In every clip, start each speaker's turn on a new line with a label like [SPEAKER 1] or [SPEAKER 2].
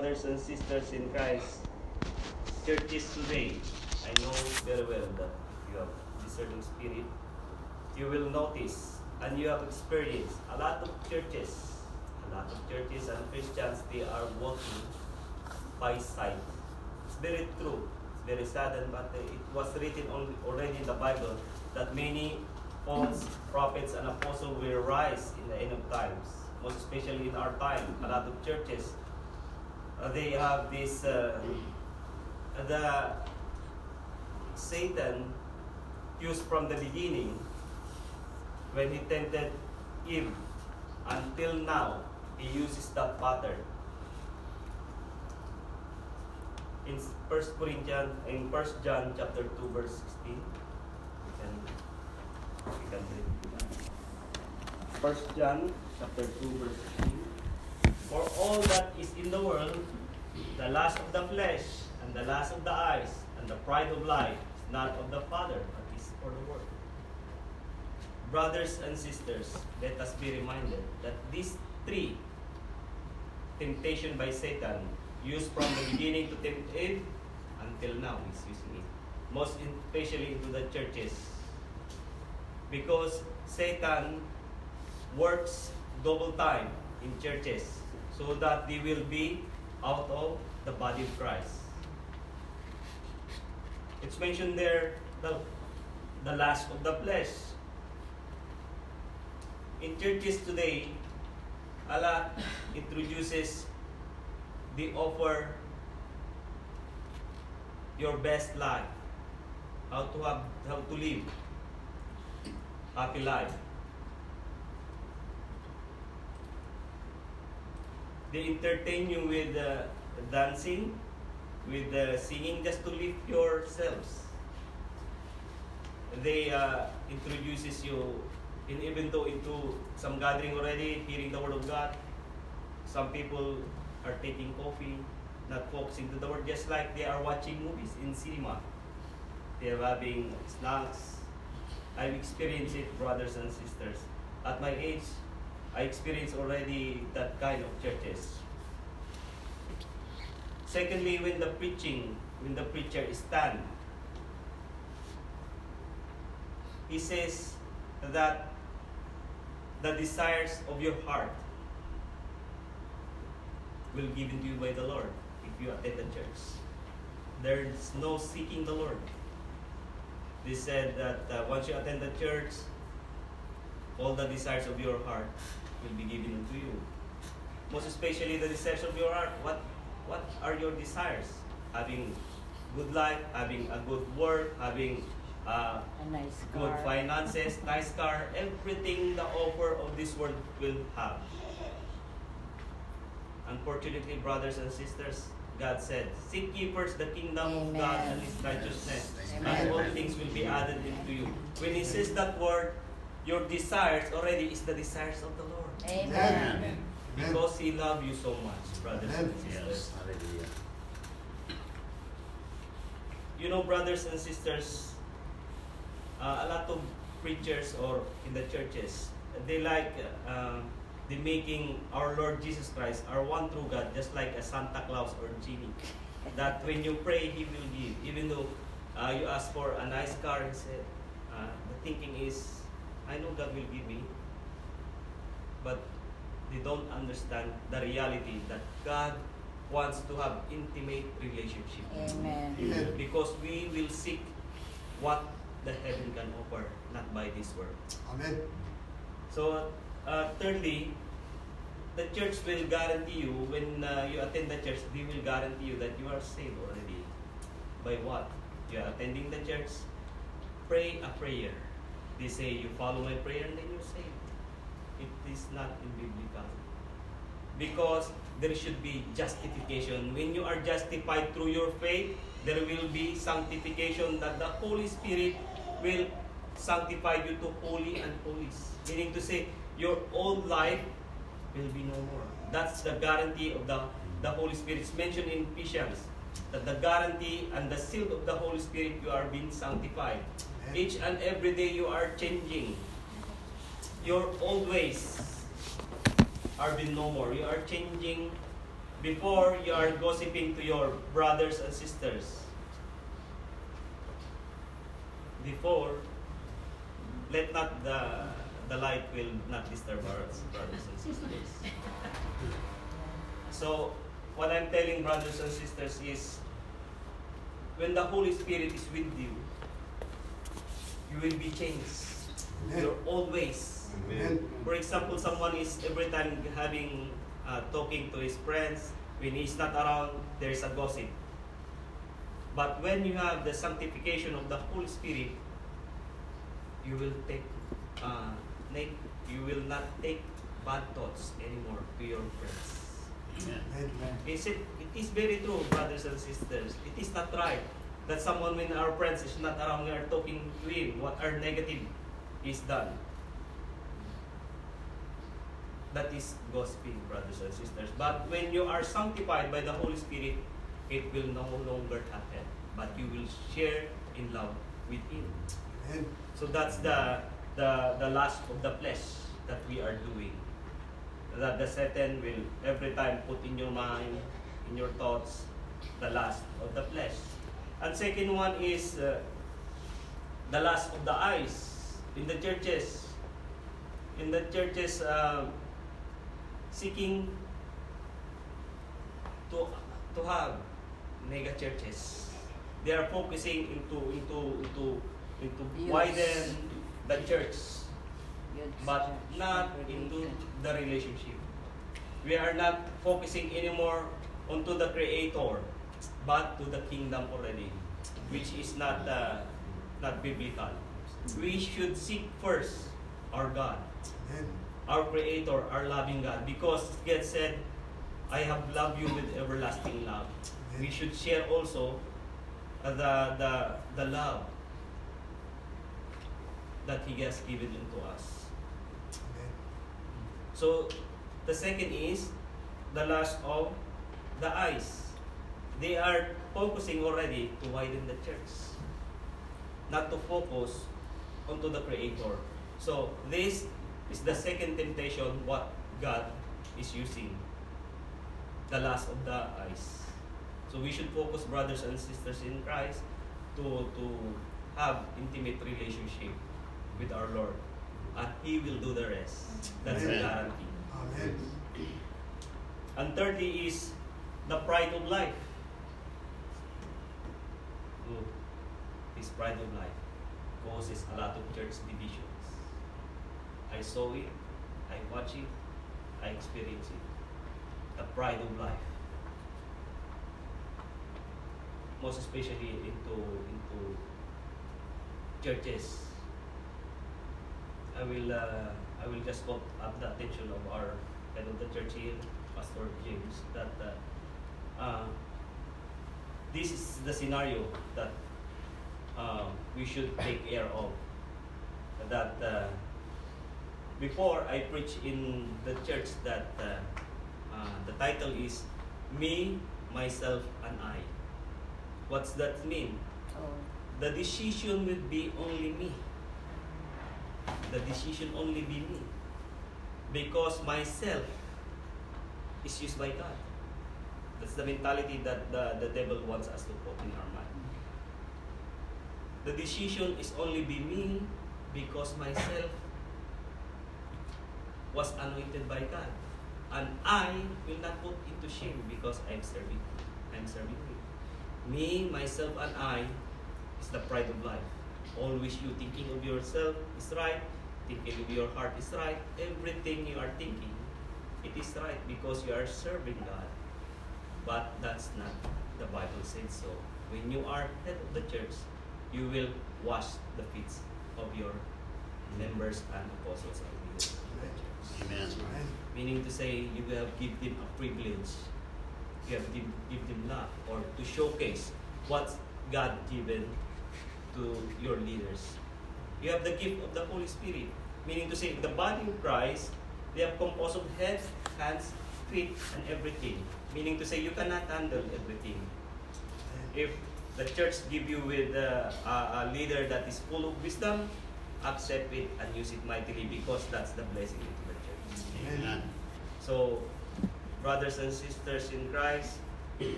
[SPEAKER 1] brothers and sisters in Christ, churches today, I know very well that you have discerning spirit. You will notice and you have experienced a lot of churches, a lot of churches and Christians, they are walking by sight. It's very true. It's very saddened, but it was written already in the Bible that many false prophets and apostles will rise in the end of times. Most especially in our time, a lot of churches, they have this, uh, the Satan used from the beginning when he tempted Eve until now, he uses that pattern. In First Corinthians, in First John chapter 2, verse 16, we can, we can read. First John chapter 2, verse 16. For all that is in the world, the lust of the flesh, and the lust of the eyes, and the pride of life, not of the Father, but is for the world. Brothers and sisters, let us be reminded that these three temptation by Satan, used from the beginning to tempt Eve, until now using it. Most especially into the churches. Because Satan works double time in churches so that they will be out of the body of Christ. It's mentioned there the, the lust of the flesh. In churches today, a lot introduces the offer your best life, how to have how to live happy life. They entertain you with uh, dancing, with uh, singing, just to lift yourselves. They uh, introduces you, in, even though into some gathering already, hearing the word of God. Some people are taking coffee, not focusing to the word, just like they are watching movies in cinema. They are having snacks. I've experienced it, brothers and sisters. At my age, I experienced already that kind of churches. Secondly, when the preaching, when the preacher stand, he says that the desires of your heart will be given to you by the Lord if you attend the church. There's no seeking the Lord. They said that uh, once you attend the church, all the desires of your heart will be given to you. Most especially the desires of your heart. What what are your desires? Having good life, having a good work, having uh,
[SPEAKER 2] A nice
[SPEAKER 1] good
[SPEAKER 2] car.
[SPEAKER 1] finances, nice car, everything the offer of this world will have. Unfortunately, brothers and sisters, God said, Seek ye first the kingdom of God and his righteousness, and
[SPEAKER 2] Amen.
[SPEAKER 1] all things will be added into you. When he says that word, your desires already is the desires of the Lord.
[SPEAKER 2] Amen.
[SPEAKER 3] Amen.
[SPEAKER 1] Because he loves you so much, brothers and
[SPEAKER 3] Amen.
[SPEAKER 1] sisters.
[SPEAKER 4] Hallelujah.
[SPEAKER 1] you know, brothers and sisters, uh, a lot of preachers or in the churches, they like uh, they making our Lord Jesus Christ, our one true God, just like a Santa Claus or genie. That when you pray, He will give. Even though uh, you ask for a nice car, He said, uh, the thinking is, I know God will give me, but they don't understand the reality that God wants to have intimate relationship
[SPEAKER 2] Amen.
[SPEAKER 3] Amen.
[SPEAKER 1] because we will seek what the heaven can offer, not by this world.
[SPEAKER 3] Amen.
[SPEAKER 1] So, uh, thirdly, the church will guarantee you when uh, you attend the church, they will guarantee you that you are saved already. By what? You are attending the church, pray a prayer. They say you follow my prayer and then you're saved. It is not in biblical. Because there should be justification. When you are justified through your faith, there will be sanctification that the Holy Spirit will sanctify you to holy and holies. Meaning to say, your old life will be no more. That's the guarantee of the, the Holy Spirit. It's mentioned in Ephesians that the guarantee and the seal of the Holy Spirit, you are being sanctified. Each and every day you are changing. Your old ways are being no more. You are changing before you are gossiping to your brothers and sisters. Before, let not the the light will not disturb our brothers and sisters. So, what I'm telling brothers and sisters is, when the Holy Spirit is with you, you will be changed. Your old ways.
[SPEAKER 3] Amen.
[SPEAKER 1] For example, someone is every time having uh, talking to his friends. When he's not around, there is a gossip. But when you have the sanctification of the Holy Spirit, you will take, uh, make, you will not take bad thoughts anymore to your friends.
[SPEAKER 3] Amen.
[SPEAKER 1] Is it? It is very true, brothers and sisters. It is not right that someone when our friends is not around, we are talking to him. What are negative is done. That is gossiping, brothers and sisters. But when you are sanctified by the Holy Spirit, it will no longer happen. But you will share in love with Him.
[SPEAKER 3] Amen.
[SPEAKER 1] So that's the the the last of the flesh that we are doing. That the Satan will every time put in your mind, in your thoughts, the last of the flesh. And second one is uh, the last of the eyes in the churches. In the churches, uh, seeking to to have mega churches. They are focusing into into into into
[SPEAKER 2] Views.
[SPEAKER 1] widen the church,
[SPEAKER 2] Good
[SPEAKER 1] but not into the relationship. We are not focusing anymore onto the Creator, but to the kingdom already, which is not uh, not biblical. We should seek first our God, our Creator, our loving God, because God said, "I have loved you with everlasting love." We should share also the the the love that He has given unto us. So the second is the last of the eyes. They are focusing already to widen the church, not to focus onto the Creator. So this is the second temptation what God is using. The last of the eyes. So we should focus, brothers and sisters in Christ, to to have intimate relationship with our Lord, and He will do the rest. That's
[SPEAKER 3] Amen.
[SPEAKER 1] guarantee.
[SPEAKER 3] Amen.
[SPEAKER 1] And thirdly is the pride of life. Oh, this pride of life causes a lot of church divisions. I saw it, I watched it, I experienced it. The pride of life. Most especially into into churches. I will uh, I will just call up the attention of our head of the church here, Pastor James, that uh, uh, this is the scenario that uh, we should take care of. That uh, before I preach in the church that uh, uh, the title is Me, Myself, and I. What's that mean?
[SPEAKER 2] Oh,
[SPEAKER 1] The decision will be only me. The decision only be me. Because myself is used by God. That's the mentality that the, the devil wants us to put in our mind. The decision is only be me because myself was anointed by God. And I will not put into shame because I'm serving I'm serving Him. Me, myself, and I is the pride of life. Always you thinking of yourself is right, thinking of your heart is right, everything you are thinking, it is right because you are serving God. But that's not the Bible says so. When you are head of the church, you will wash the feet of your members and apostles and leaders of the church.
[SPEAKER 4] Amen.
[SPEAKER 1] Meaning to say, you have give them a privilege. You have give, give them love or to showcase what God given to your leaders. You have the gift of the Holy Spirit. Meaning to say, the body of Christ, they have composed of head, hands, feet, and everything. Meaning to say, you cannot handle everything. If the church give you with uh, a, a leader that is full of wisdom, accept it and use it mightily because that's the blessing into the church.
[SPEAKER 3] Amen.
[SPEAKER 1] So, brothers and sisters in Christ,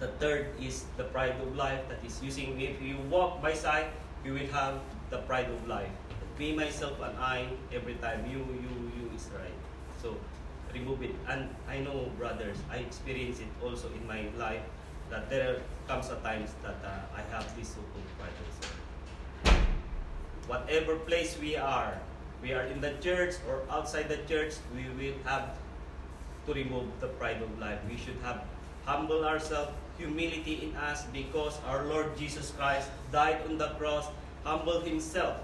[SPEAKER 1] the third is the pride of life that is using if you walk by sight, you will have the pride of life. Me, myself, and I, every time you, you, you is right. So, remove it. And I know, brothers, I experience it also in my life that there comes a times that uh, I have this so-called pride. Whatever place we are, we are in the church or outside the church, we will have to remove the pride of life. We should have humble ourselves, humility in us because our Lord Jesus Christ died on the cross, humbled himself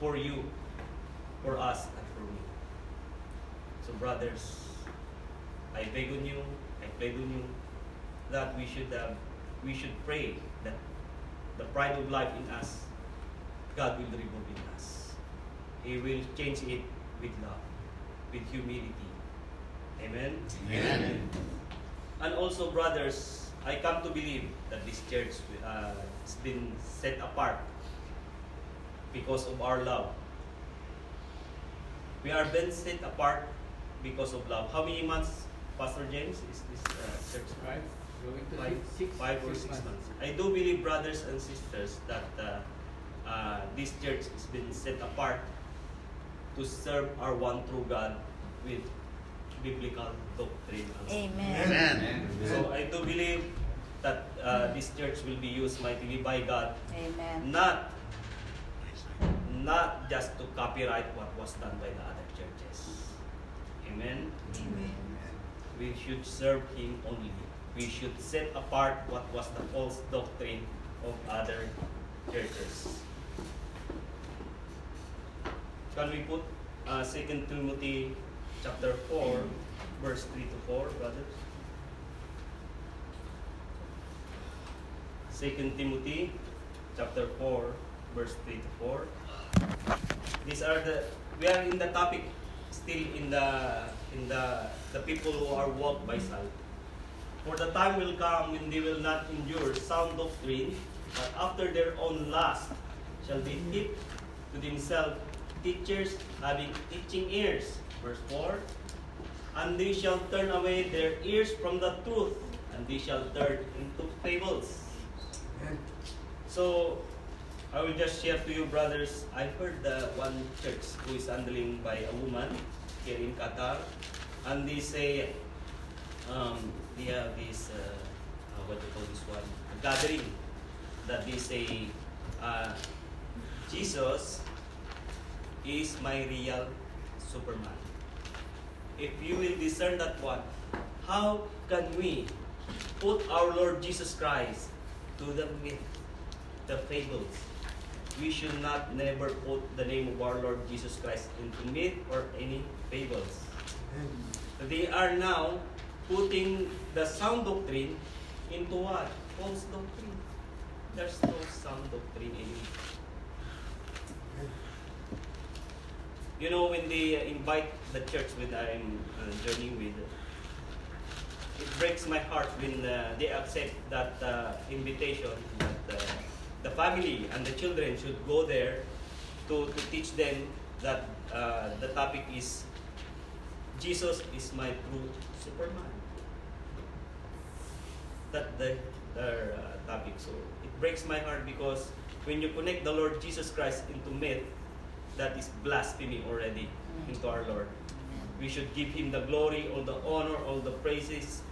[SPEAKER 1] for you, for us, and for me. So brothers, I beg on you, I beg on you that we should uh, we should pray that the pride of life in us, God will remove in us. He will change it with love, with humility. Amen.
[SPEAKER 3] Amen.
[SPEAKER 1] And also, brothers, I come to believe that this church uh, has been set apart because of our love. We are been set apart because of love. How many months, Pastor James, is this uh, church?
[SPEAKER 2] Five, going to
[SPEAKER 1] Five,
[SPEAKER 2] six,
[SPEAKER 1] five or six months. I do believe, brothers and sisters, that uh, uh, this church has been set apart to serve our one true God with biblical doctrine. also.
[SPEAKER 4] Amen.
[SPEAKER 3] Amen.
[SPEAKER 1] So I do believe that uh, this church will be used mightily by God,
[SPEAKER 4] Amen.
[SPEAKER 1] not not just to copyright what was done by the other churches. Amen.
[SPEAKER 4] Amen.
[SPEAKER 1] We should serve Him only. We should set apart what was the false doctrine of other churches. Can we put uh, 2 Timothy chapter 4, verse 3 to 4, brothers? 2 Timothy chapter 4, verse 3 to 4. These are the we are in the topic still in the in the the people who are walked by sight. For the time will come when they will not endure sound doctrine, but after their own lust shall they heap to themselves teachers having itching ears. Verse 4. And they shall turn away their ears from the truth, and they shall turn into fables. So, I will just share to you, brothers. I heard the one church who is handling by a woman here in Qatar, and they say um, they have this uh, uh, what do you call this one a gathering that they say uh, Jesus is my real Superman. If you will discern that one, how can we put our Lord Jesus Christ to the myth, the fables? We should not never put the name of our Lord Jesus Christ into myth or any fables. They are now putting the sound doctrine into what? False doctrine. There's no sound doctrine anymore. You know, when they invite the church when I'm uh, journeying with, it breaks my heart when uh, they accept that uh, invitation that uh, the family and the children should go there to, to teach them that uh, the topic is Jesus is my true Superman. That the their uh, topic. So it breaks my heart because when you connect the Lord Jesus Christ into myth, that is blasphemy already into our Lord. We should give Him the glory, all the honor, all the praises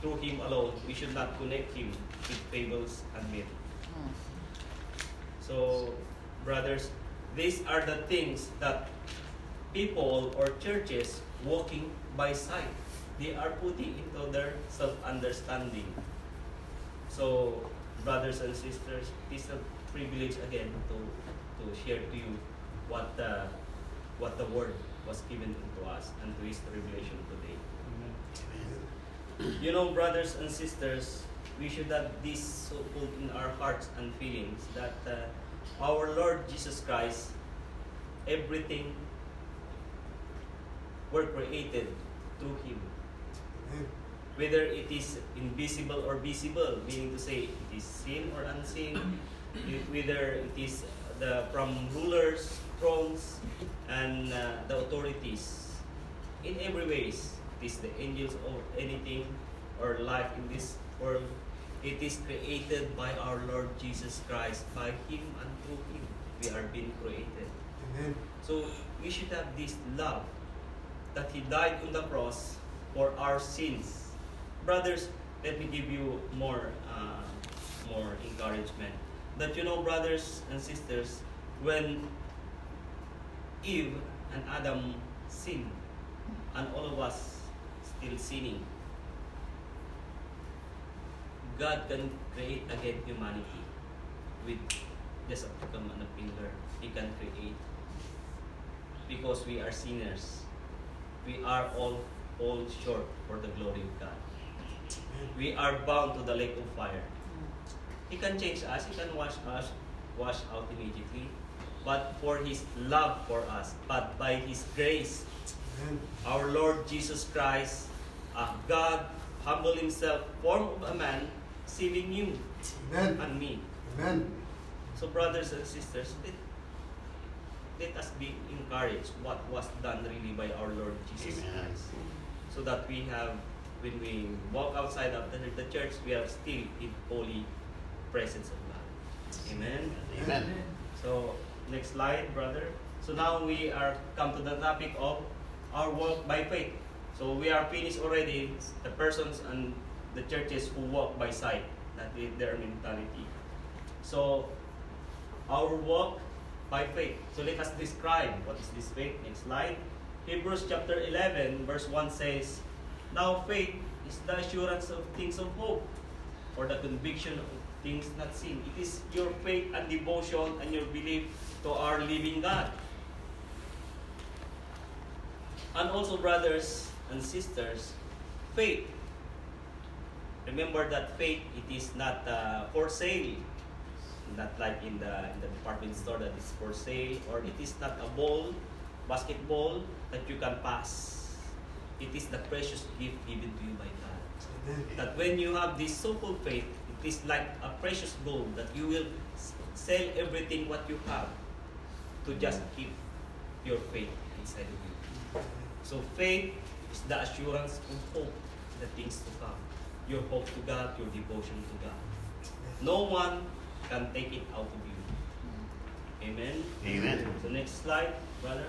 [SPEAKER 1] through Him alone. We should not connect Him with fables and myth.
[SPEAKER 4] Mm.
[SPEAKER 1] So, brothers, these are the things that people or churches walking by sight, they are putting into their self-understanding. So, brothers and sisters, it is a privilege again to, to share to you what the, what the word was given to us and to His revelation today. Amen. You know, brothers and sisters, we should have this so put in our hearts and feelings that uh, our Lord Jesus Christ, everything were created through Him. whether it is invisible or visible, meaning to say it is seen or unseen, whether it is the from rulers, thrones, and uh, the authorities. In every ways, it is the angels or anything or life in this world. It is created by our Lord Jesus Christ. By Him and through Him, we are being created.
[SPEAKER 3] Amen.
[SPEAKER 1] So we should have this love that He died on the cross for our sins. Brothers, let me give you more, uh, more encouragement. That you know, brothers and sisters, when Eve and Adam sinned, and all of us still sinning, God can create again humanity with just a on a finger. He can create because we are sinners. We are all fall short for the glory of God. We are bound to the lake of fire. He can change us, He can wash us, wash out immediately. But for His love for us, but by His grace, our Lord Jesus Christ, uh, God humbled Himself, form of a man, saving you
[SPEAKER 3] Amen.
[SPEAKER 1] and me.
[SPEAKER 3] Amen.
[SPEAKER 1] So, brothers and sisters, let us be encouraged what was done really by our Lord Jesus
[SPEAKER 2] Amen.
[SPEAKER 1] Christ. So that we have, when we walk outside of the, the church, we are still in holy presence of God. Amen.
[SPEAKER 2] Amen.
[SPEAKER 1] So, next slide, brother. So now we are come to the topic of our walk by faith. So we are finished already. The persons and the churches who walk by sight, that is their mentality. So our walk by faith. So let us describe what is this faith. Next slide. Hebrews chapter 11, verse 1 says, Now faith is the assurance of things of hope, or the conviction of things not seen. It is your faith and devotion and your belief to our living God. And also, brothers and sisters, faith. Remember that faith, it is not uh, for sale. Not like in the, in the department store that is for sale, or it is not a ball, basketball that you can pass. It is the precious gift given to you by God that when you have this so-called faith, it is like a precious gold that you will sell everything what you have to just keep your faith inside of you. So faith is the assurance of hope, the things to come. Your hope to God, your devotion to God. No one can take it out of you. Amen.
[SPEAKER 2] Amen.
[SPEAKER 1] So next slide, brother.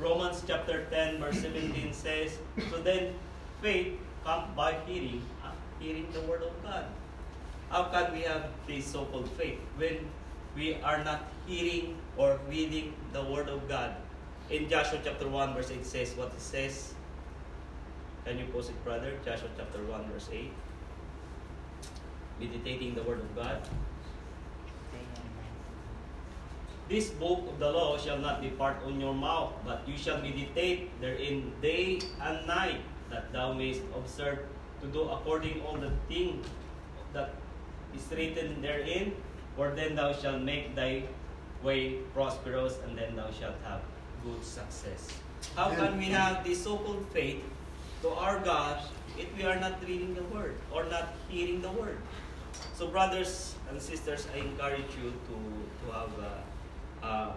[SPEAKER 1] Romans chapter 10 verse 17 says, So then faith comes by hearing, uh, hearing the word of God. How can we have this so-called faith when we are not hearing or reading the word of God? In Joshua chapter 1 verse 8 says what it says. Can you post it, brother? Joshua chapter 1 verse 8. Meditating the word of God. This book of the law shall not depart on your mouth, but you shall meditate therein day and night, that thou mayest observe to do according all the thing that is written therein, for then thou shalt make thy way prosperous, and then thou shalt have good success. How can we have this so-called faith to our God if we are not reading the Word or not hearing the Word? So, brothers and sisters, I encourage you to, to have uh, uh,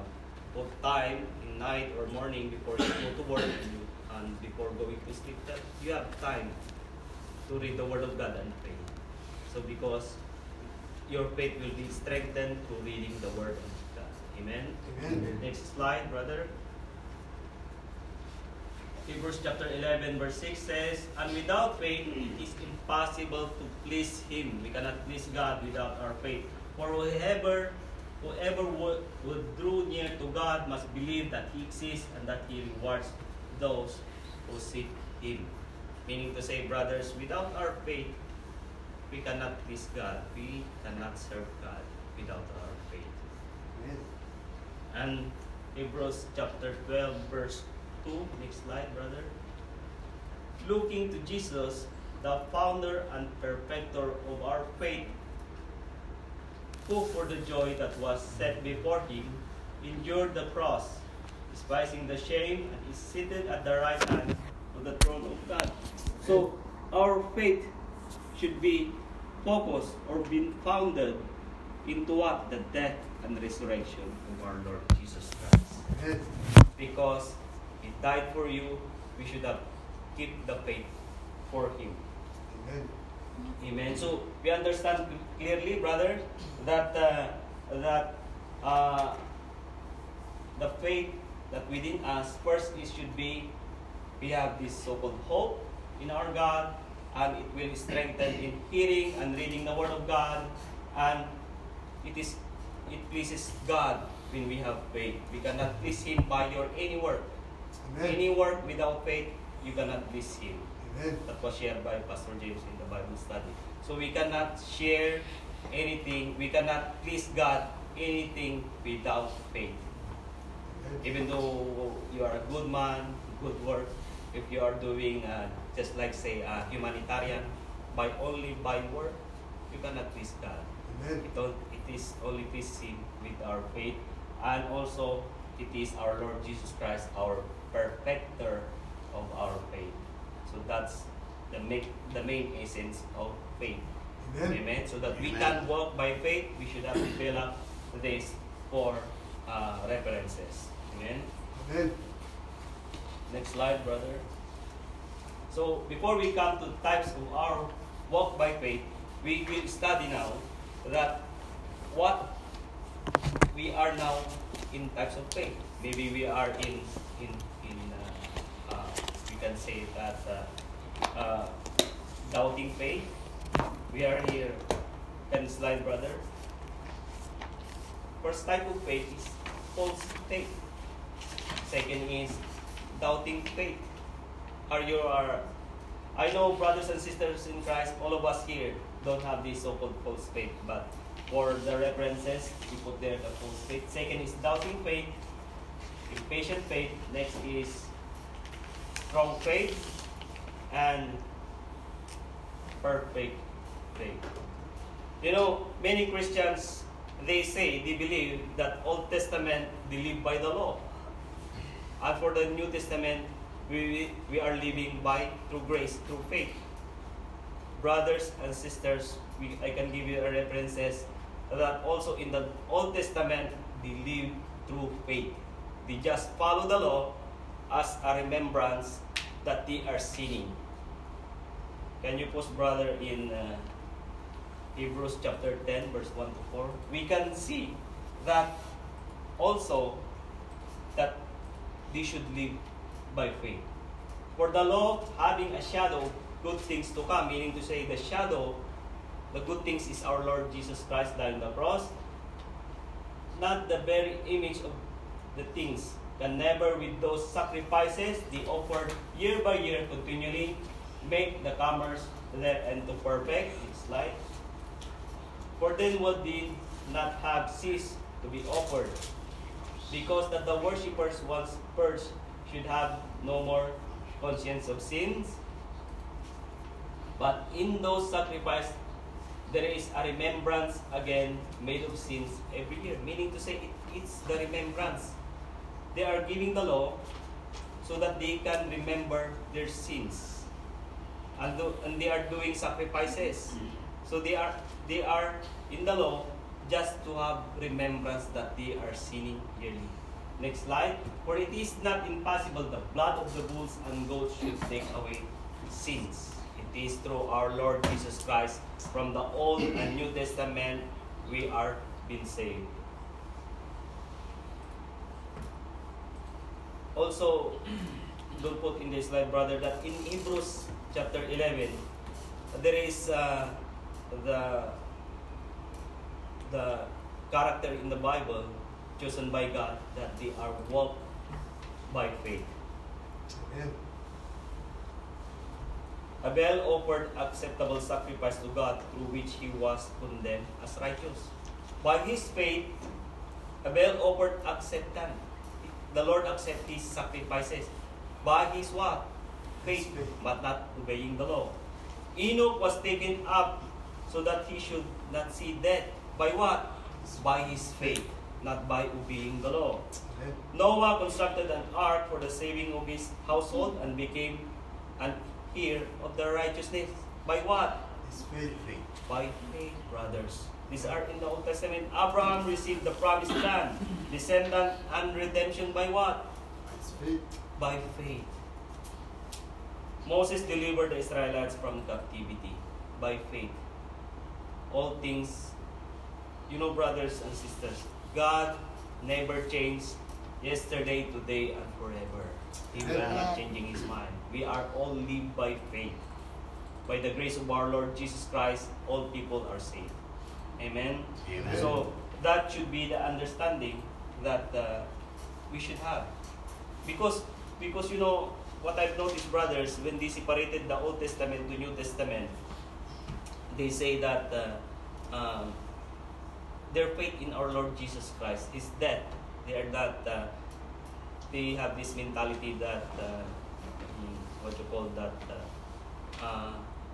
[SPEAKER 1] both time in night or morning before you go to work and, you, and before going to sleep that you have time to read the Word of God and pray. So, because your faith will be strengthened through reading the Word of God. Amen.
[SPEAKER 3] Amen.
[SPEAKER 1] Next slide, brother. Hebrews chapter 11, verse 6 says, And without faith it is impossible to please Him. We cannot please God without our faith. For whoever, whoever would, would draw near to God must believe that He exists and that He rewards those who seek Him. Meaning to say, brothers, without our faith, we cannot please God. We cannot serve God without our faith.
[SPEAKER 3] Amen.
[SPEAKER 1] And Hebrews chapter 12, verse 2. Next slide, brother. Looking to Jesus, the founder and perfecter of our faith, who for the joy that was set before him endured the cross, despising the shame, and is seated at the right hand of the throne of God. So, our faith should be focused or been founded into what? The death and resurrection of our Lord Jesus Christ. Because died for you, we should have keep the faith for Him.
[SPEAKER 3] Amen.
[SPEAKER 1] Amen. So we understand clearly, brother, that uh, that uh, the faith that within us first it should be we have this so-called hope in our God, and it will strengthen in hearing and reading the Word of God, and it is it pleases God when we have faith. We cannot please Him by your any work.
[SPEAKER 3] Amen.
[SPEAKER 1] Any work without faith, you cannot please Him
[SPEAKER 3] Amen.
[SPEAKER 1] that was shared by Pastor James in the Bible study. So we cannot share anything, we cannot please God anything without faith.
[SPEAKER 3] Amen.
[SPEAKER 1] Even though you are a good man, good work, if you are doing uh, just like say a humanitarian by only by work, you cannot please God.
[SPEAKER 3] Amen.
[SPEAKER 1] It, all, it is only pleasing with our faith, and also it is our Lord Jesus Christ, our perfecter of our faith. So that's the make the main essence of faith.
[SPEAKER 3] Amen.
[SPEAKER 1] Amen. So that we can walk by faith, we should have developed this four uh, references. Amen.
[SPEAKER 3] Amen.
[SPEAKER 1] Next slide, brother. So before we come to types of our walk by faith, we will study now that what we are now in types of faith. Maybe we are in in in uh, uh, we can say that uh, uh, doubting faith. We are here. Can slide, brother. First type of faith is false faith. Second is doubting faith. Are you are I know brothers and sisters in Christ, all of us here don't have this so-called false faith, but for the references, we put there the false faith. Second is doubting faith, impatient faith. Next is strong faith, and perfect faith. You know, many Christians they say they believe that Old Testament they live by the law. And for the New Testament, we, we are living by through grace, through faith. Brothers and sisters, we, I can give you references that also in the Old Testament they live through faith. They just follow the law as a remembrance that they are sinning. Can you post, brother, in uh, Hebrews chapter 10, verse 1 to 4? We can see that also that they should live by faith. For the law having a shadow, good things to come, meaning to say the shadow, the good things is our Lord Jesus Christ dying on the cross, not the very image of the things. Can never with those sacrifices they offered year by year continually make the commerce there and to perfect. Next slide. For then what did not have ceased to be offered, because that the worshippers once purged should have no more conscience of sins. But in those sacrifices, there is a remembrance again made of sins every year. Meaning to say, it, it's the remembrance. They are giving the law so that they can remember their sins. And, do, and they are doing sacrifices. So they are they are in the law just to have remembrance that they are sinning yearly. Next slide. For it is not impossible the blood of the bulls and goats should take away sins. It is through our Lord Jesus Christ from the Old and New Testament we are being saved. Also, don't put in this slide, brother, that in Hebrews chapter 11, there is uh, the the character in the Bible chosen by God that they are walked by faith.
[SPEAKER 3] Amen.
[SPEAKER 1] Abel offered acceptable sacrifice to God through which he was condemned as righteous. By his faith, Abel offered acceptance. The Lord accepted his sacrifices. By his what? Faith, but not obeying the law. Enoch was taken up so that he should not see death. By what? By his faith, not by obeying the law. Noah constructed an ark for the saving of his household and became and here of the righteousness. By what?
[SPEAKER 3] Faith.
[SPEAKER 1] By faith, brothers. These are in the Old Testament. Abraham received the promised land, descendant, and redemption by what?
[SPEAKER 3] Faith.
[SPEAKER 1] By faith. Moses delivered the Israelites from captivity by faith. All things, you know, brothers and sisters, God never changed yesterday, today, and forever. He will not changing His mind. We are all live by faith. By the grace of our Lord Jesus Christ, all people are saved. Amen.
[SPEAKER 3] Amen.
[SPEAKER 1] So that should be the understanding that uh, we should have, because because you know what I've noticed, brothers, when they separated the Old Testament to New Testament, they say that uh, um, their faith in our Lord Jesus Christ is dead. They are that uh, they have this mentality that uh, what you call that uh, uh,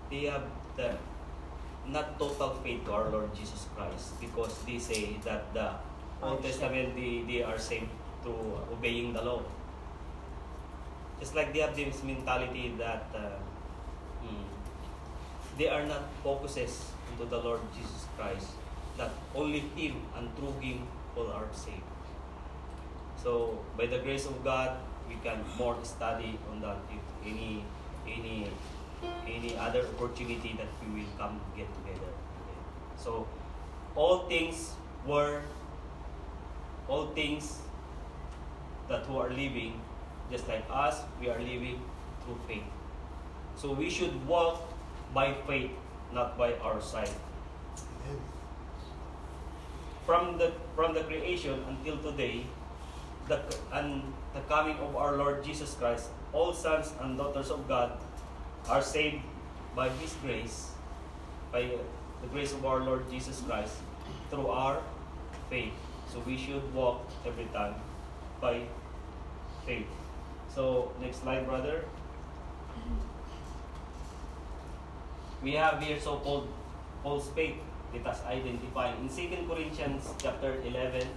[SPEAKER 1] they have the not total faith to our Lord Jesus Christ because they say that the Old Testament they, they are saved through obeying the law. Just like they have this mentality that uh, mm, they are not focuses into the Lord Jesus Christ, that only Him and through Him all are saved. So by the grace of God, we can more study on that if any any any other opportunity that we will come get together. Okay. So all things were all things that who are living just like us, we are living through faith. So we should walk by faith, not by our sight. From the from the creation until today, the and the coming of our Lord Jesus Christ, all sons and daughters of God are saved by His grace, by the grace of our Lord Jesus Christ, through our faith. So we should walk every time by faith. So next slide, brother. We have here so-called false faith. Let us identify in 2 Corinthians chapter 11,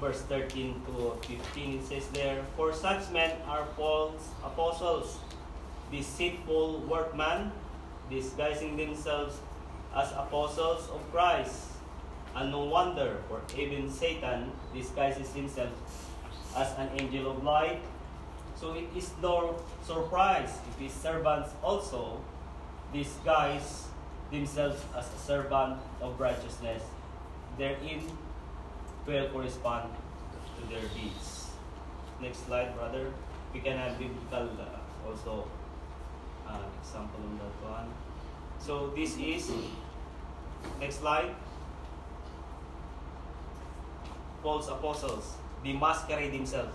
[SPEAKER 1] verse 13 to 15. It says there, For such men are false apostles, deceitful workmen, disguising themselves as apostles of Christ. And no wonder, for even Satan disguises himself as an angel of light. So it is no surprise if his servants also disguise themselves as a servant of righteousness. Therein will correspond to their deeds. Next slide, brother. We can have biblical uh, also uh, example on that one. So this is next slide. False apostles. They masquerade themselves.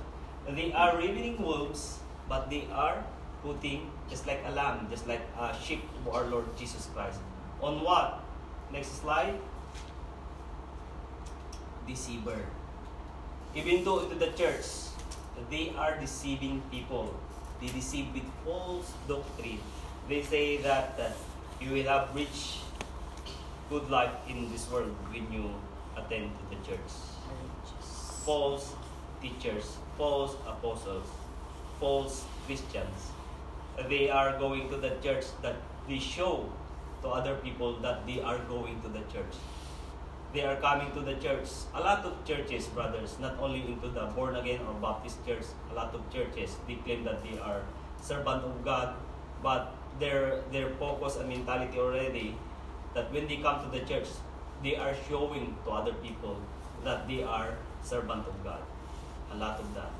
[SPEAKER 1] They are revealing wolves, but they are putting just like a lamb, just like a sheep of our Lord Jesus Christ. On what? Next slide. Deceiver. Even though into the church, they are deceiving people. They deceive with false doctrine. They say that uh, you will have rich, good life in this world when you attend to the church. False teachers, false apostles, false Christians. They are going to the church that they show to other people that they are going to the church. They are coming to the church. A lot of churches, brothers, not only into the born again or Baptist church, a lot of churches, they claim that they are servant of God, but their their focus and mentality already that when they come to the church, they are showing to other people that they are servant of God. A lot of that,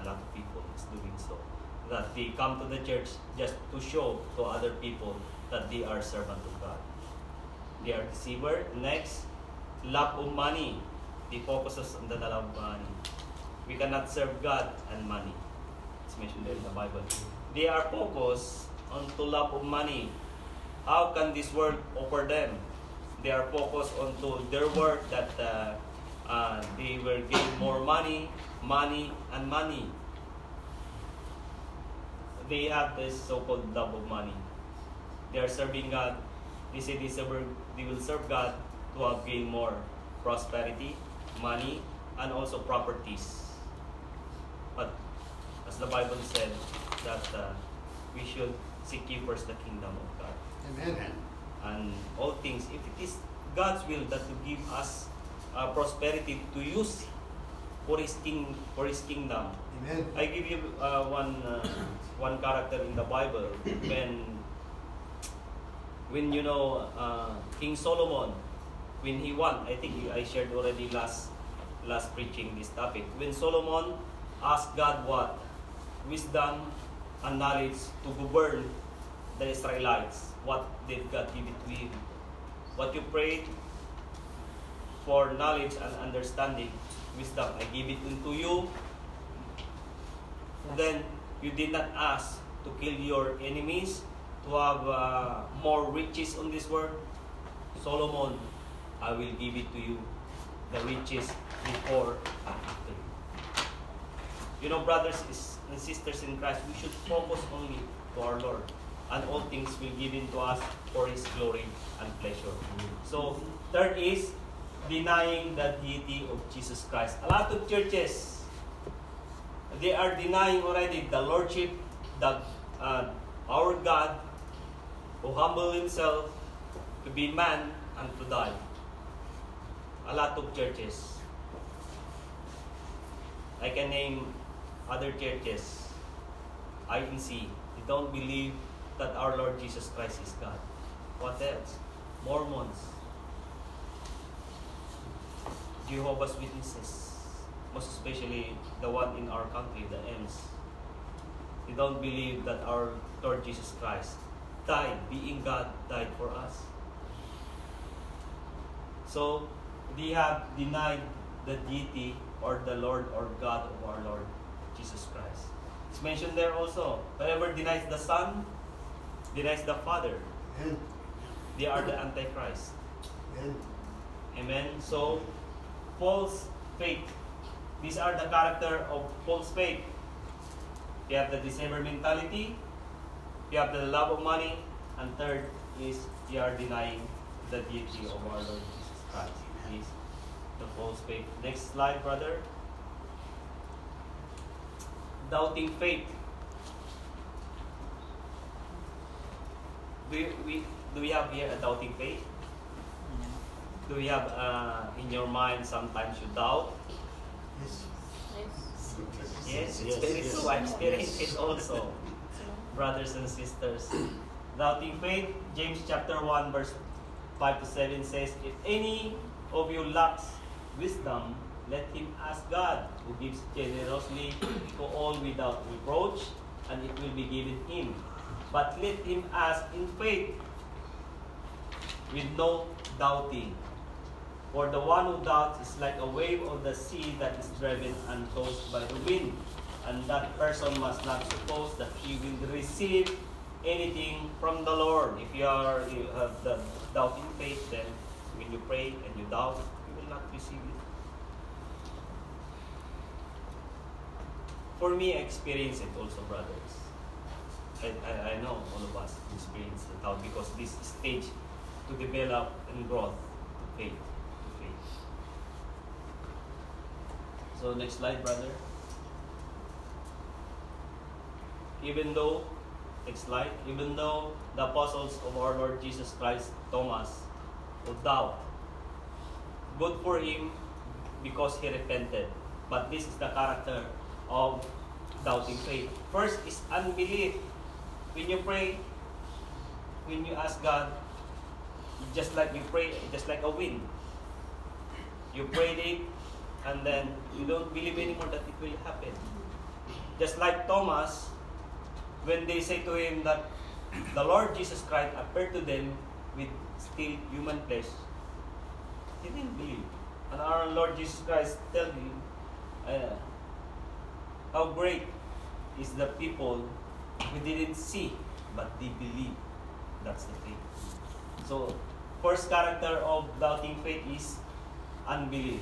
[SPEAKER 1] a lot of people is doing so. That they come to the church just to show to other people that they are servant of God. They are deceiver. Next, love of money. They focuses on the love of money. We cannot serve God and money. It's mentioned there in the Bible. They are focused on to love of money. How can this world offer them? They are focused on to their work that uh, uh, they will gain more money, money, and money. They have this so-called love of money. They are serving God. They say they, serve, they will serve God to have gain more prosperity, money, and also properties. But as the Bible said, that uh, we should seek ye first the kingdom of God.
[SPEAKER 3] Amen.
[SPEAKER 1] And all things, if it is God's will that to give us uh, prosperity to use for His king for His kingdom.
[SPEAKER 3] Amen.
[SPEAKER 1] I give you uh, one uh, one character in the Bible when when you know uh, King Solomon when he won. I think I shared already last last preaching this topic. When Solomon asked God what wisdom and knowledge to govern the Israelites, what did God give it to him? What you prayed for knowledge and understanding, wisdom, I give it unto you. Then you did not ask to kill your enemies, to have uh, more riches on this world. Solomon, I will give it to you, the riches before and after. You know, brothers and sisters in Christ, we should focus only to our Lord, and all things will be given to us for His glory and pleasure. So, third is denying the deity of Jesus Christ. A lot of churches, they are denying already the Lordship, the uh, our God, who humbled Himself to be man and to die. A lot of churches. I can name other churches. I can see They don't believe that our Lord Jesus Christ is God. What else? Mormons. Jehovah's Witnesses. Most especially the one in our country, the EMS. They don't believe that our Lord Jesus Christ died, being God, died for us. So, they have denied the deity or the Lord or God of our Lord Jesus Christ. It's mentioned there also. Whoever denies the Son, denies the Father.
[SPEAKER 3] Amen.
[SPEAKER 1] They are the Antichrist.
[SPEAKER 3] Amen.
[SPEAKER 1] Amen. So, false faith. These are the character of false faith. You have the deceiver mentality. You have the love of money. And third is you are denying the deity of our Lord Jesus Christ. Is the false faith. Next slide, brother. Doubting faith. Do, you, we, do we have here a doubting faith? Do you have uh, in your mind sometimes you doubt?
[SPEAKER 3] Yes.
[SPEAKER 1] Yes, it's
[SPEAKER 3] Yes,
[SPEAKER 1] very
[SPEAKER 3] yes.
[SPEAKER 1] true. I experienced it also, brothers and sisters. Doubting faith, James chapter 1, verse 5 to 7 says, If any of you lacks wisdom, let him ask God, who gives generously to all without reproach, and it will be given him. But let him ask in faith, with no doubting. For the one who doubts is like a wave of the sea that is driven and tossed by the wind. And that person must not suppose that he will receive anything from the Lord. If you are you have the doubting faith, then you pray and you doubt, you will not receive it. For me, I experience it also, brothers. I, I, I know all of us experience the doubt because this stage to develop and growth to faith. To faith. So next slide, brother. Even though, next slide, even though the apostles of our Lord Jesus Christ, Thomas, would doubt, good for him because he repented. But this is the character of doubting faith. First is unbelief. When you pray, when you ask God, just like you pray, just like a wind. You prayed it, and then you don't believe anymore that it will happen. Just like Thomas, when they say to him that the Lord Jesus Christ appeared to them with human flesh, he didn't believe. And our Lord Jesus Christ tell him uh, how great is the people who didn't see but they believe. That's the thing. So, first character of doubting faith is unbelief.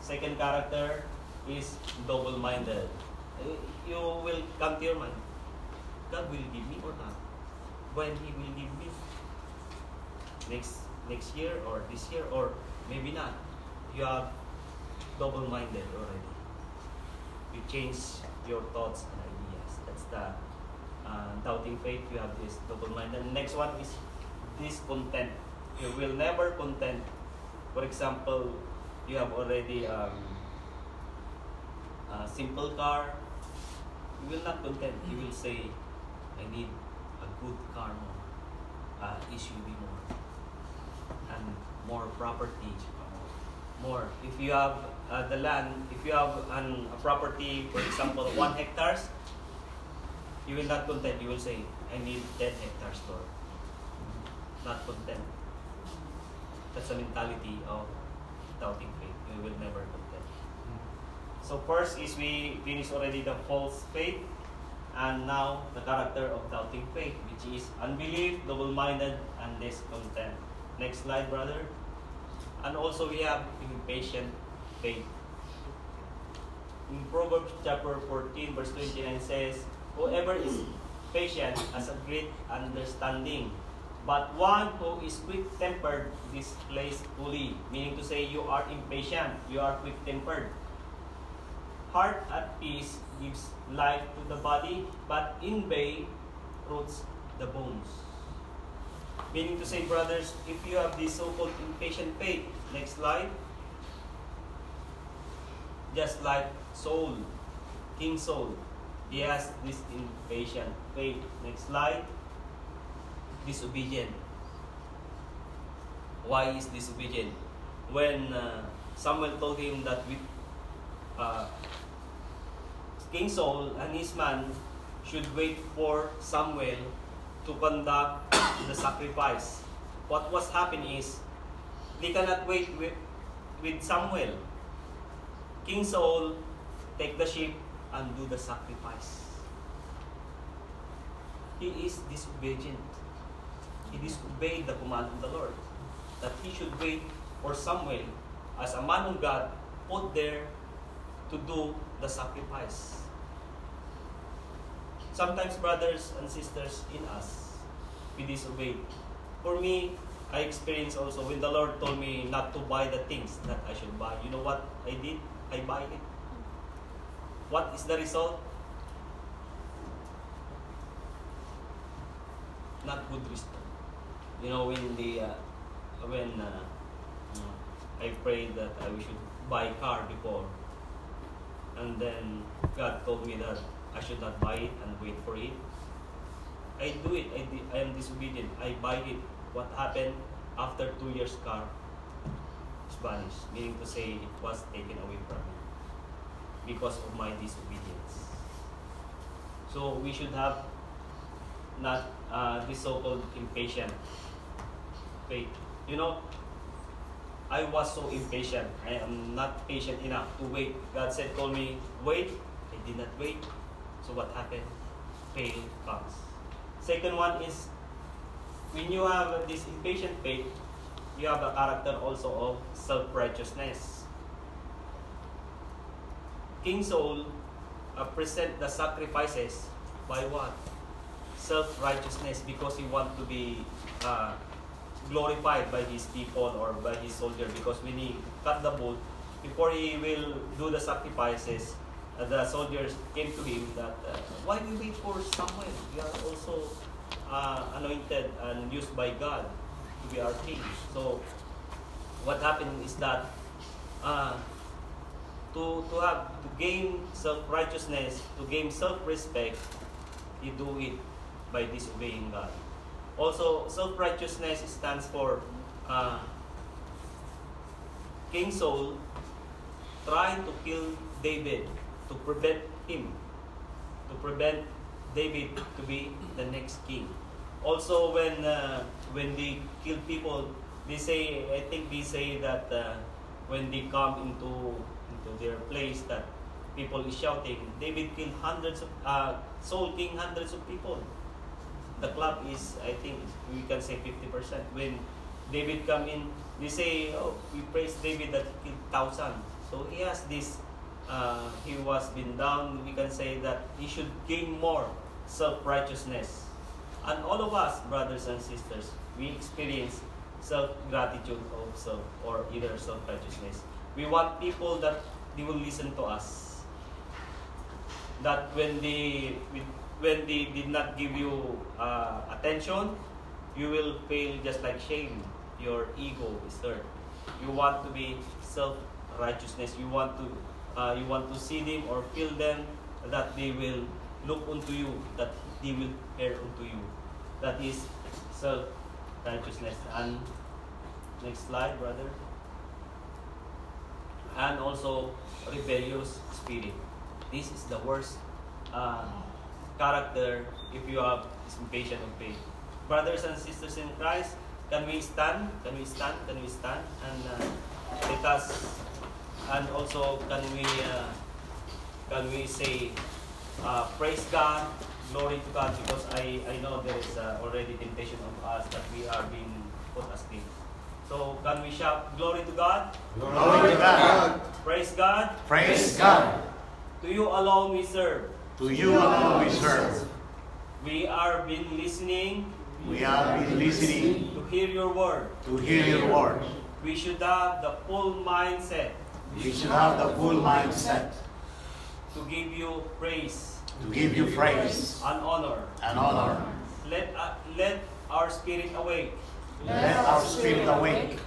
[SPEAKER 1] Second character is double-minded. Uh, You will come to your mind. God will give me or not? When He will give me? Next next year or this year or maybe not. You are double-minded already. You change your thoughts and ideas. That's the uh, doubting faith, you have this double-minded. Next one is discontent. You will never content. For example, you have already um, a simple car. You will not content. You will say, I need a good car more, uh, SUV more, and more property more. If you have uh, the land, if you have an, a property, for example, one hectares, you will not content. You will say, I need 10 hectares store. Not content. That's a mentality of doubting faith. You will never content. So first is we finish already the false faith, and now the character of doubting faith, which is unbelief, double-minded, and discontent. Next slide, brother. And also we have impatient faith. In Proverbs chapter 14, verse 29 says, Whoever is patient has a great understanding, but one who is quick-tempered displays fully. Meaning to say you are impatient, you are quick-tempered. Heart at peace gives life to the body, but envy roots the bones. Meaning to say, brothers, if you have this so-called impatient faith, next slide, just like Saul, King Saul, he has this impatient faith. Next slide, disobedient. Why is disobedient? When uh, Samuel told him that with uh, King Saul and his man should wait for Samuel to conduct the sacrifice. What was happening is they cannot wait with, with Samuel. King Saul take the sheep and do the sacrifice. He is disobedient. He disobeyed the command of the Lord that he should wait for Samuel as a man of God put there to do the sacrifice. Sometimes brothers and sisters in us, we disobey. For me, I experienced also when the Lord told me not to buy the things that I should buy. You know what I did? I buy it. What is the result? Not good result. You know when the uh, when uh, I prayed that I should buy car before, and then God told me that I should not buy it and wait for it. I do it. I, I am disobedient. I buy it. What happened after two years car Spanish, meaning to say it was taken away from me because of my disobedience. So we should have not uh, this so-called impatient faith. You know, I was so impatient. I am not patient enough to wait. God said, told me, wait. I did not wait. So what happened? Pain comes. Second one is when you have this impatient faith, you have a character also of self-righteousness. King Saul uh, present the sacrifices by what? Self-righteousness because he want to be uh, glorified by his people or by his soldier because when he cut the boat, before he will do the sacrifices, the soldiers came to him that, uh, why we wait for Samuel? We are also uh, anointed and used by God to be our king. So what happened is that uh, to, to have to gain self-righteousness, to gain self-respect, you do it by disobeying God. Also, self-righteousness stands for uh, King Saul trying to kill David to prevent him, to prevent David to be the next king. Also, when uh, when they kill people, they say I think they say that uh, when they come into into their place that people is shouting, David killed hundreds of uh, Saul killed hundreds of people. The club is I think we can say fifty percent. When David come in, they say, oh, we praise David that he killed thousand. So he has this. Uh, he was been down. We can say that he should gain more self righteousness. And all of us, brothers and sisters, we experience self gratitude of self or either self righteousness. We want people that they will listen to us. That when they when they did not give you uh, attention, you will feel just like shame. Your ego is hurt. You want to be self righteousness. You want to uh, you want to see them or feel them that they will look unto you, that they will hear unto you. That is self righteousness. And next slide, brother. And also rebellious spirit. This is the worst uh, character if you have impatient of faith. Brothers and sisters in Christ, can we stand? Can we stand? Can we stand? And uh, let us, and also can we, uh, can we say, uh, praise God, glory to God, because I, I know there is uh, already temptation of us that we are being put asleep. So can we shout glory to God?
[SPEAKER 3] Glory to God.
[SPEAKER 1] Praise God.
[SPEAKER 3] Praise God.
[SPEAKER 1] To you alone we serve.
[SPEAKER 3] To you alone we serve.
[SPEAKER 1] We are been listening
[SPEAKER 3] We have been listening
[SPEAKER 1] to hear your word.
[SPEAKER 3] to hear your word.
[SPEAKER 1] We should have the full mindset
[SPEAKER 3] We should have the full mindset
[SPEAKER 1] to give you praise
[SPEAKER 3] to give you praise
[SPEAKER 1] and honor.
[SPEAKER 3] and honor.
[SPEAKER 1] Let, uh, let our spirit awake
[SPEAKER 3] Let our spirit awake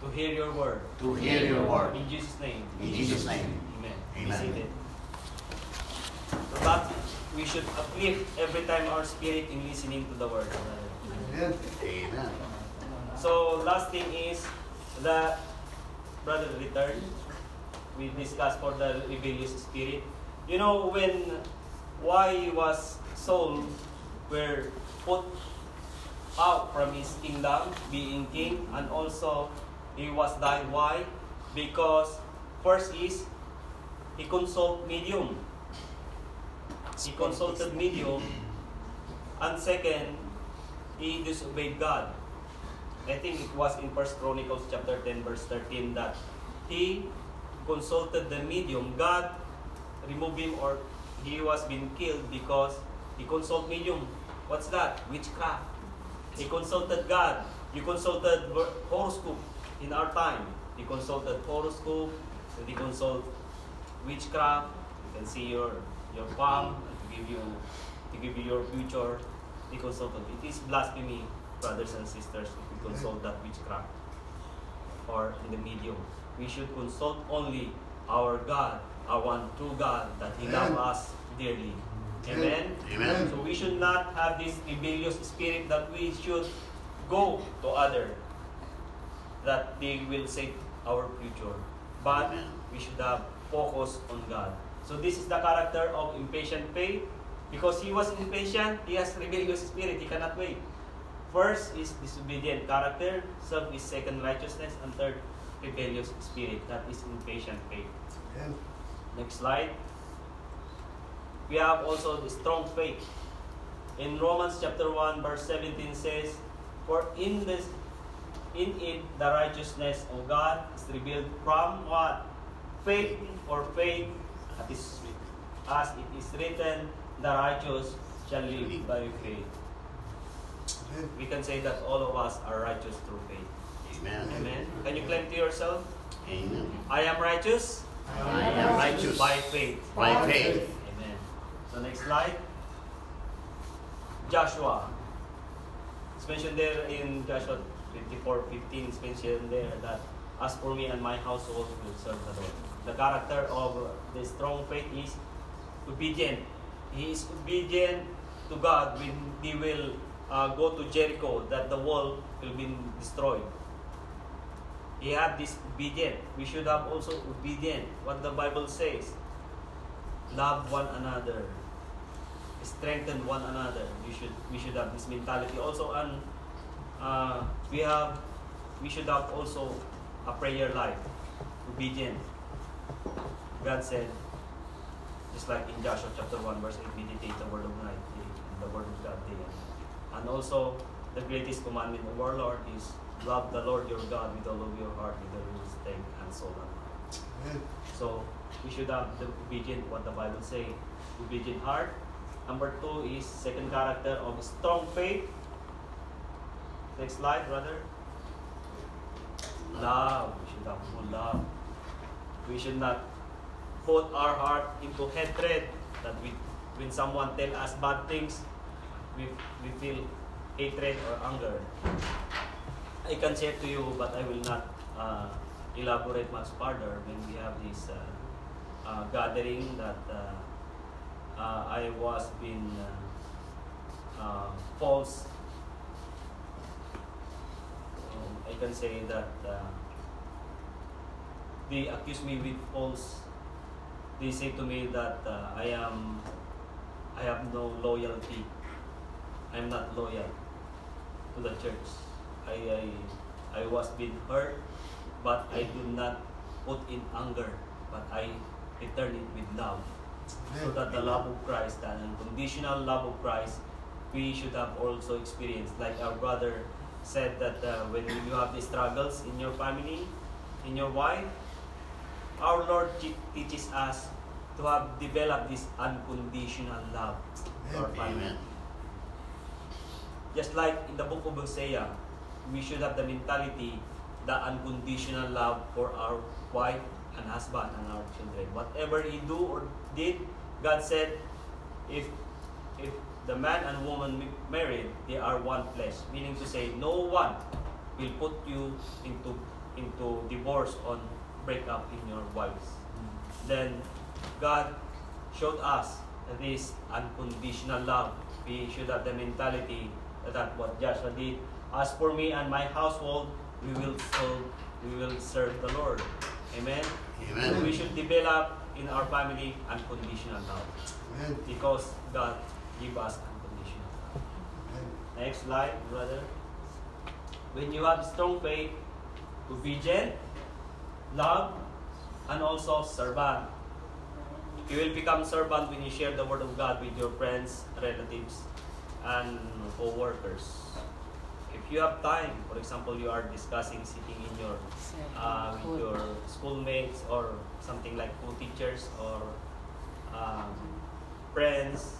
[SPEAKER 1] to hear your word.
[SPEAKER 3] to hear your word.
[SPEAKER 1] In Jesus' name.
[SPEAKER 3] In Jesus' name.
[SPEAKER 1] Amen.
[SPEAKER 3] Amen.
[SPEAKER 1] So that we should uplift every time our spirit in listening to the word.
[SPEAKER 3] Amen. Amen.
[SPEAKER 1] So last thing is that brother return. We discussed for the rebellious spirit. You know when why was Saul were put out from his kingdom, being king, and also he was died. Why? Because first is he consult medium. He consulted medium, and second, he disobeyed God. I think it was in First Chronicles chapter 10 verse 13 that he consulted the medium. God removed him or he was being killed because he consulted medium. What's that? Witchcraft. He consulted God. You consulted horoscope in our time. He consulted horoscope. He consult witchcraft. You can see your your palm to give you to give you your future. He consulted. It is blasphemy, brothers and sisters, if we consult that witchcraft or in the medium. We should consult only our God, our one true God, that He loves us dearly. Amen.
[SPEAKER 3] Amen.
[SPEAKER 1] So we should not have this rebellious spirit that we should go to other that they will save our future. But
[SPEAKER 3] Amen.
[SPEAKER 1] we should have focus on God. So this is the character of impatient faith. Because he was impatient, he has rebellious spirit, he cannot wait. First is disobedient character, second is second righteousness, and third rebellious spirit. That is impatient faith.
[SPEAKER 3] Amen.
[SPEAKER 1] Next slide. We have also the strong faith. In Romans chapter 1 verse 17 says, For in this in it the righteousness of God is revealed from what? Faith or faith as is- as it is written, the righteous shall live by faith. We can say that all of us are righteous through faith.
[SPEAKER 3] Amen.
[SPEAKER 1] Amen. Can you claim to yourself?
[SPEAKER 3] Amen.
[SPEAKER 1] I am righteous
[SPEAKER 3] I am righteous
[SPEAKER 1] by faith.
[SPEAKER 3] by faith.
[SPEAKER 1] Amen. So next slide. Joshua. It's mentioned there in Joshua 54, 15, it's mentioned there that as for me and my household will serve the Lord. The character of the strong faith is obedient. He is obedient to God when he will uh, go to Jericho that the wall will be destroyed. He have this obedient. We should have also obedient. What the Bible says. Love one another. Strengthen one another. You should we should have this mentality also and uh, we have we should have also a prayer life. Obedient. God said, just like in Joshua chapter 1 verse 8, meditate the word of night the word of God day. And also the greatest commandment of our Lord is love the Lord your God with all of your heart, with all your strength and soul and mind.
[SPEAKER 3] Amen.
[SPEAKER 1] So we should have the obedient what the Bible say. Obedient heart. Number two is second character of strong faith. Next slide, brother. Love. We should have full love. We should not put our heart into hatred that we when someone tell us bad things, we, we feel hatred or anger. I can share to you, but I will not uh, elaborate much further when we have this uh, uh, gathering that uh, uh, I was being uh, uh, false. Um, I can say that uh, they accuse me with false. They say to me that uh, I am, I have no loyalty. I'm not loyal to the church. I, I, I was being hurt, but I do not put in anger, but I return it with love. So that the love of Christ, the unconditional love of Christ, we should have also experienced. Like our brother said that uh, when you have the struggles in your family, in your wife, our Lord teaches us to have developed this unconditional love for our family.
[SPEAKER 3] Amen.
[SPEAKER 1] Just like in the book of Hosea, we should have the mentality, the unconditional love for our wife and husband and our children. Whatever he do or did, God said, if if the man and woman married, they are one flesh. Meaning to say, no one will put you into into divorce on breakup in your wives. Then God showed us this unconditional love. We should have the mentality that what Joshua did. As for me and my household, we will serve, we will serve the Lord. Amen.
[SPEAKER 3] Amen.
[SPEAKER 1] We should develop in our family unconditional love
[SPEAKER 2] Amen.
[SPEAKER 1] because God give us unconditional love.
[SPEAKER 2] Amen.
[SPEAKER 1] Next slide, brother. When you have strong faith, obedient, love, and also servant. You will become servant when you share the word of God with your friends, relatives, and co-workers. If you have time, for example, you are discussing sitting in your uh, with your schoolmates or something like co-teachers or um, friends,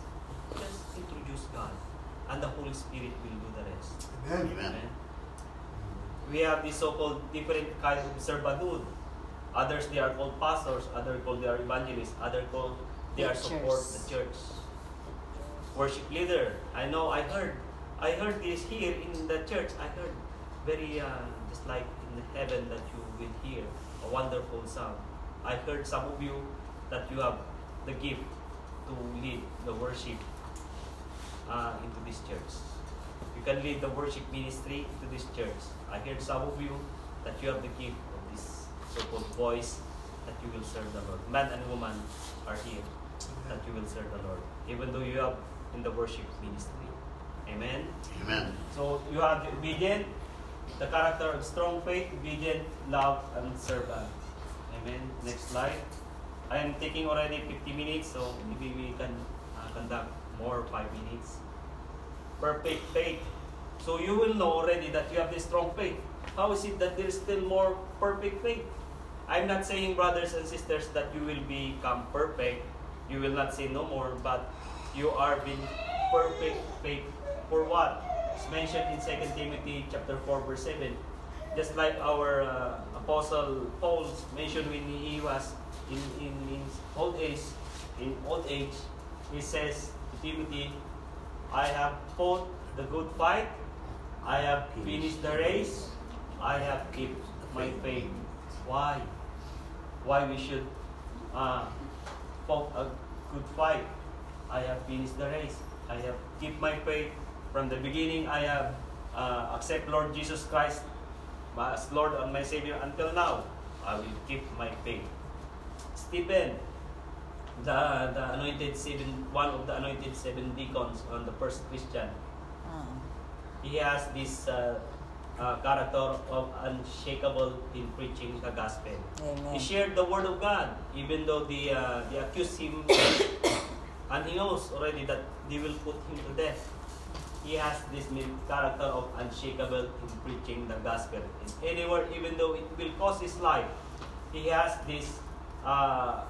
[SPEAKER 1] just introduce God, and the Holy Spirit will do the rest.
[SPEAKER 2] Amen.
[SPEAKER 3] Amen.
[SPEAKER 1] Amen. We have these so-called different kinds of servanthood. Others they are called pastors, others called they are evangelists, others called they are support the church. Worship leader. I know I heard I heard this here in the church. I heard very uh, just like in heaven that you will hear a wonderful sound. I heard some of you that you have the gift to lead the worship uh, into this church. You can lead the worship ministry into this church. I heard some of you that you have the gift of this so-called voice that you will serve the Lord. Man and woman are here that you will serve the Lord, even though you have in the worship ministry. Amen.
[SPEAKER 3] Amen.
[SPEAKER 1] So you have the obedient, the character of strong faith, obedient, love, and servant. Amen. Next slide. I am taking already 50 minutes, so maybe we can uh, conduct more 5 minutes. Perfect faith. So you will know already that you have this strong faith. How is it that there is still more perfect faith? I'm not saying, brothers and sisters, that you will become perfect. You will not say no more, but you are being perfect faith for what? It's mentioned in 2 Timothy chapter 4 verse 7. Just like our uh, apostle Paul mentioned when he was in, in, in old age, in old age, he says to Timothy, I have fought the good fight, I have finished the race, I have kept my faith. Why? Why we should uh, fought a good fight? I have finished the race. I have kept my faith from the beginning. I have uh, accept Lord Jesus Christ as Lord and my Savior until now. I will keep my faith. Stephen, the the anointed seven, one of the anointed seven deacons on the first Christian,
[SPEAKER 4] Ah,
[SPEAKER 1] he has this uh, uh, character of unshakable in preaching the gospel. He shared the word of God, even though they, uh, they accused him, and he knows already that they will put him to death. He has this character of unshakable in preaching the gospel. In anywhere, even though it will cost his life, he has this uh,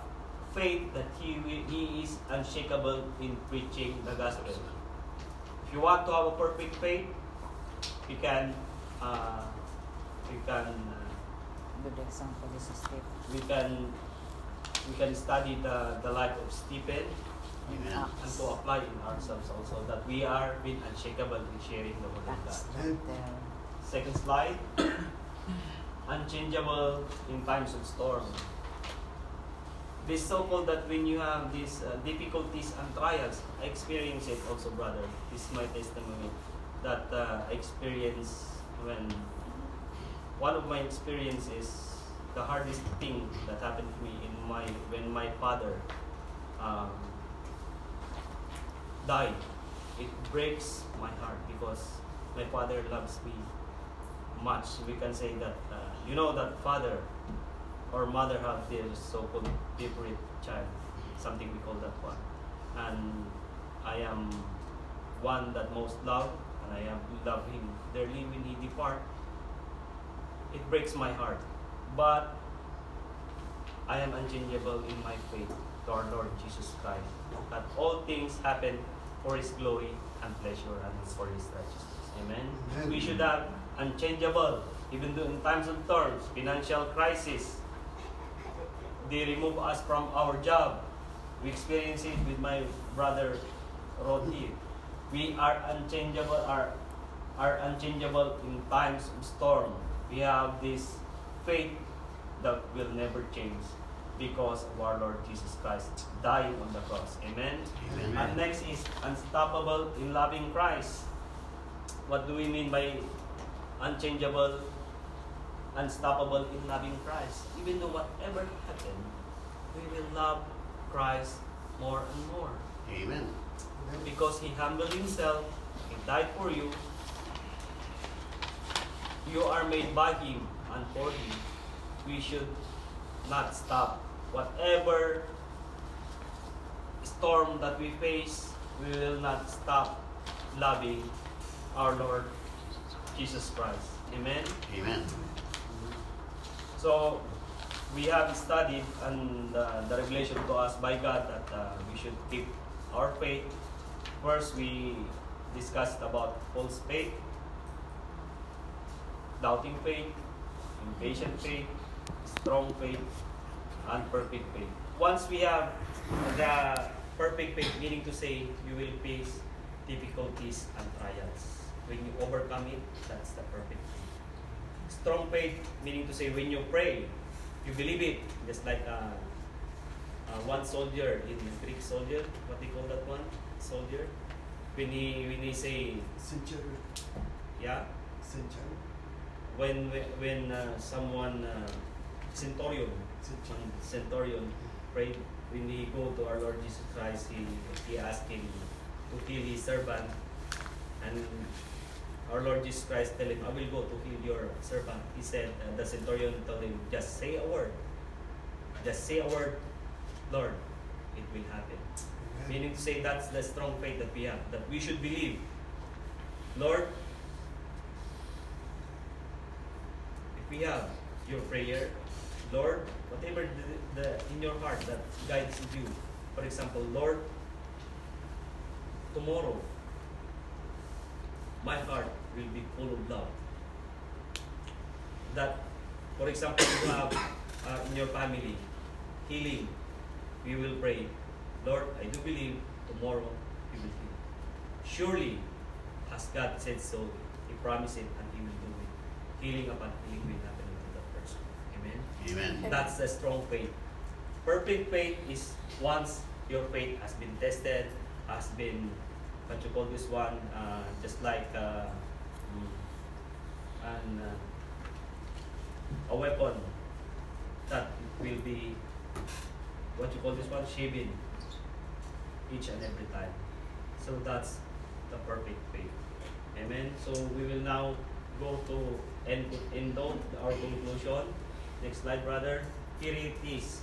[SPEAKER 1] faith that he, will, he is unshakable in preaching the gospel. If you want to have a perfect faith, you can, uh, you can. Uh,
[SPEAKER 4] Good example is a step.
[SPEAKER 1] we can we can study the, the life of Stephen And to apply in ourselves also that we are being unshakable in sharing the word of God. Second slide. Unchangeable in times of storm. This so-called that when you have these uh, difficulties and trials, I experience it also, brother. This is my testimony that uh, I experience when one of my experiences, the hardest thing that happened to me in my when my father um, died. It breaks my heart because my father loves me much. We can say that uh, you know that father or mother have their so-called favorite child, something we call that one, and I am one that most love, and I am love him dearly when he depart. It breaks my heart, but I am unchangeable in my faith to our Lord Jesus Christ. That all things happen for His glory and pleasure and for His righteousness. Amen.
[SPEAKER 2] Amen.
[SPEAKER 1] We should have unchangeable, even though in times of storms, financial crisis. They remove us from our job. We experience it with my brother Rod here. We are unchangeable, are, are unchangeable in times of storm. We have this faith that will never change because of our Lord Jesus Christ dying on the cross. Amen.
[SPEAKER 3] Amen.
[SPEAKER 1] And next is unstoppable in loving Christ. What do we mean by unchangeable, unstoppable in loving Christ? Even though whatever happened, we will love Christ more and more.
[SPEAKER 3] Amen.
[SPEAKER 1] Because he humbled himself, he died for you. You are made by him and for him. We should not stop. Whatever storm that we face, we will not stop loving our Lord Jesus Christ. Amen.
[SPEAKER 3] Amen.
[SPEAKER 1] So we have studied and uh, the revelation to us by God that uh, we should keep our faith. First, we discussed about false faith, doubting faith, impatient faith, strong faith, and perfect faith. Once we have the perfect faith, meaning to say you will face difficulties and trials. When you overcome it, that's the perfect faith strong faith, meaning to say when you pray, you believe it. Just like uh, uh, one soldier in the Greek soldier, what they call that one soldier, when he when he say
[SPEAKER 2] Centurion.
[SPEAKER 1] yeah,
[SPEAKER 2] Centurion.
[SPEAKER 1] when when, when uh, someone uh, centurion
[SPEAKER 2] Centurion.
[SPEAKER 1] prayed when he go to our Lord Jesus Christ, he he asked him to heal his servant, and our Lord Jesus Christ tell him, "I will go to heal your servant." He said, uh, the centurion told him, "Just say a word, just say a word, Lord, it will happen."
[SPEAKER 2] Amen.
[SPEAKER 1] Meaning to say that's the strong faith that we have, that we should believe. Lord, if we have your prayer, Lord, whatever the, the in your heart that guides you. For example, Lord, tomorrow my heart will be full of love. That, for example, you have uh, in your family healing, we will pray, Lord, I do believe tomorrow you will heal. Surely, as God said so, He promised it and He will do it. Healing upon healing happen to that person. Amen. That's the strong faith. Perfect faith is once your faith has been tested, has been, what you call this one, uh, just like uh, mm, an, uh, a weapon that will be, what you call this one, shaven each and every time. So that's the perfect faith. Amen. So we will now go to end, end our conclusion. Next slide, brother. Here it is.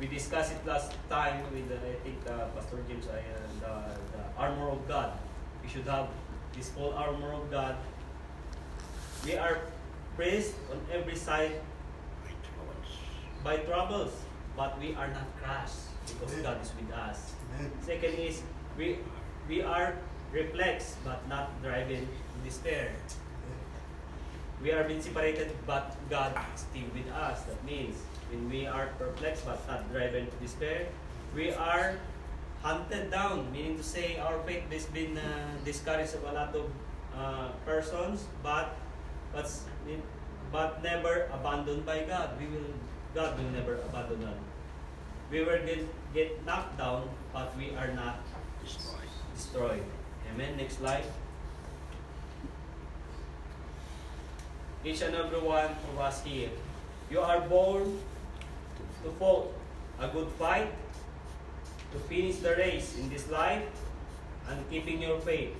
[SPEAKER 1] We discussed it last time with, uh, I think, uh, Pastor James, I, uh, the, the armor of God. We should have this full armor of God. We are praised on every side by troubles, but we are not crushed because God is with us.
[SPEAKER 2] Amen.
[SPEAKER 1] Second is we we are perplexed but not driven to despair. We are being separated, but God is still with us. That means when we are perplexed but not driven to despair, we are hunted down, meaning to say our faith has been uh, discouraged of a lot of uh, persons, but but but never abandoned by God. We will God will never abandon us. We will get, get knocked down, but we are not
[SPEAKER 3] Destroyed.
[SPEAKER 1] destroyed. Amen. Next slide. Each and every one of us here, you are born to fight a good fight, to finish the race in this life, and keeping your faith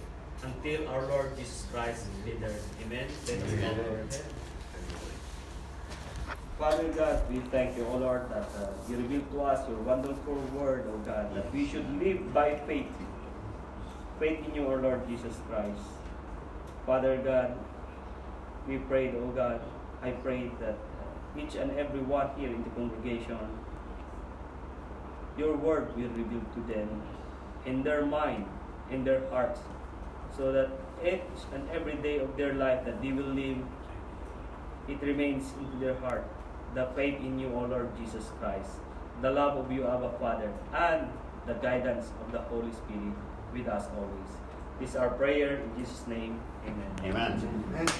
[SPEAKER 1] until our Lord Jesus Christ returns. Amen. Let us our head. Father God, we thank you, O Lord, that uh, you revealed to us your wonderful word, O God, that we should live by faith. Faith in you, O Lord Jesus Christ. Father God, we pray, O God, I pray that uh, each and every one here in the congregation, your word will reveal to them in their mind, in their hearts, so that each and every day of their life that they will live, it remains in their heart the faith in you, O Lord Jesus Christ, the love of you, Abba Father, and the guidance of the Holy Spirit with us always. This is our prayer in Jesus' name. Amen.
[SPEAKER 3] Amen.
[SPEAKER 2] Amen.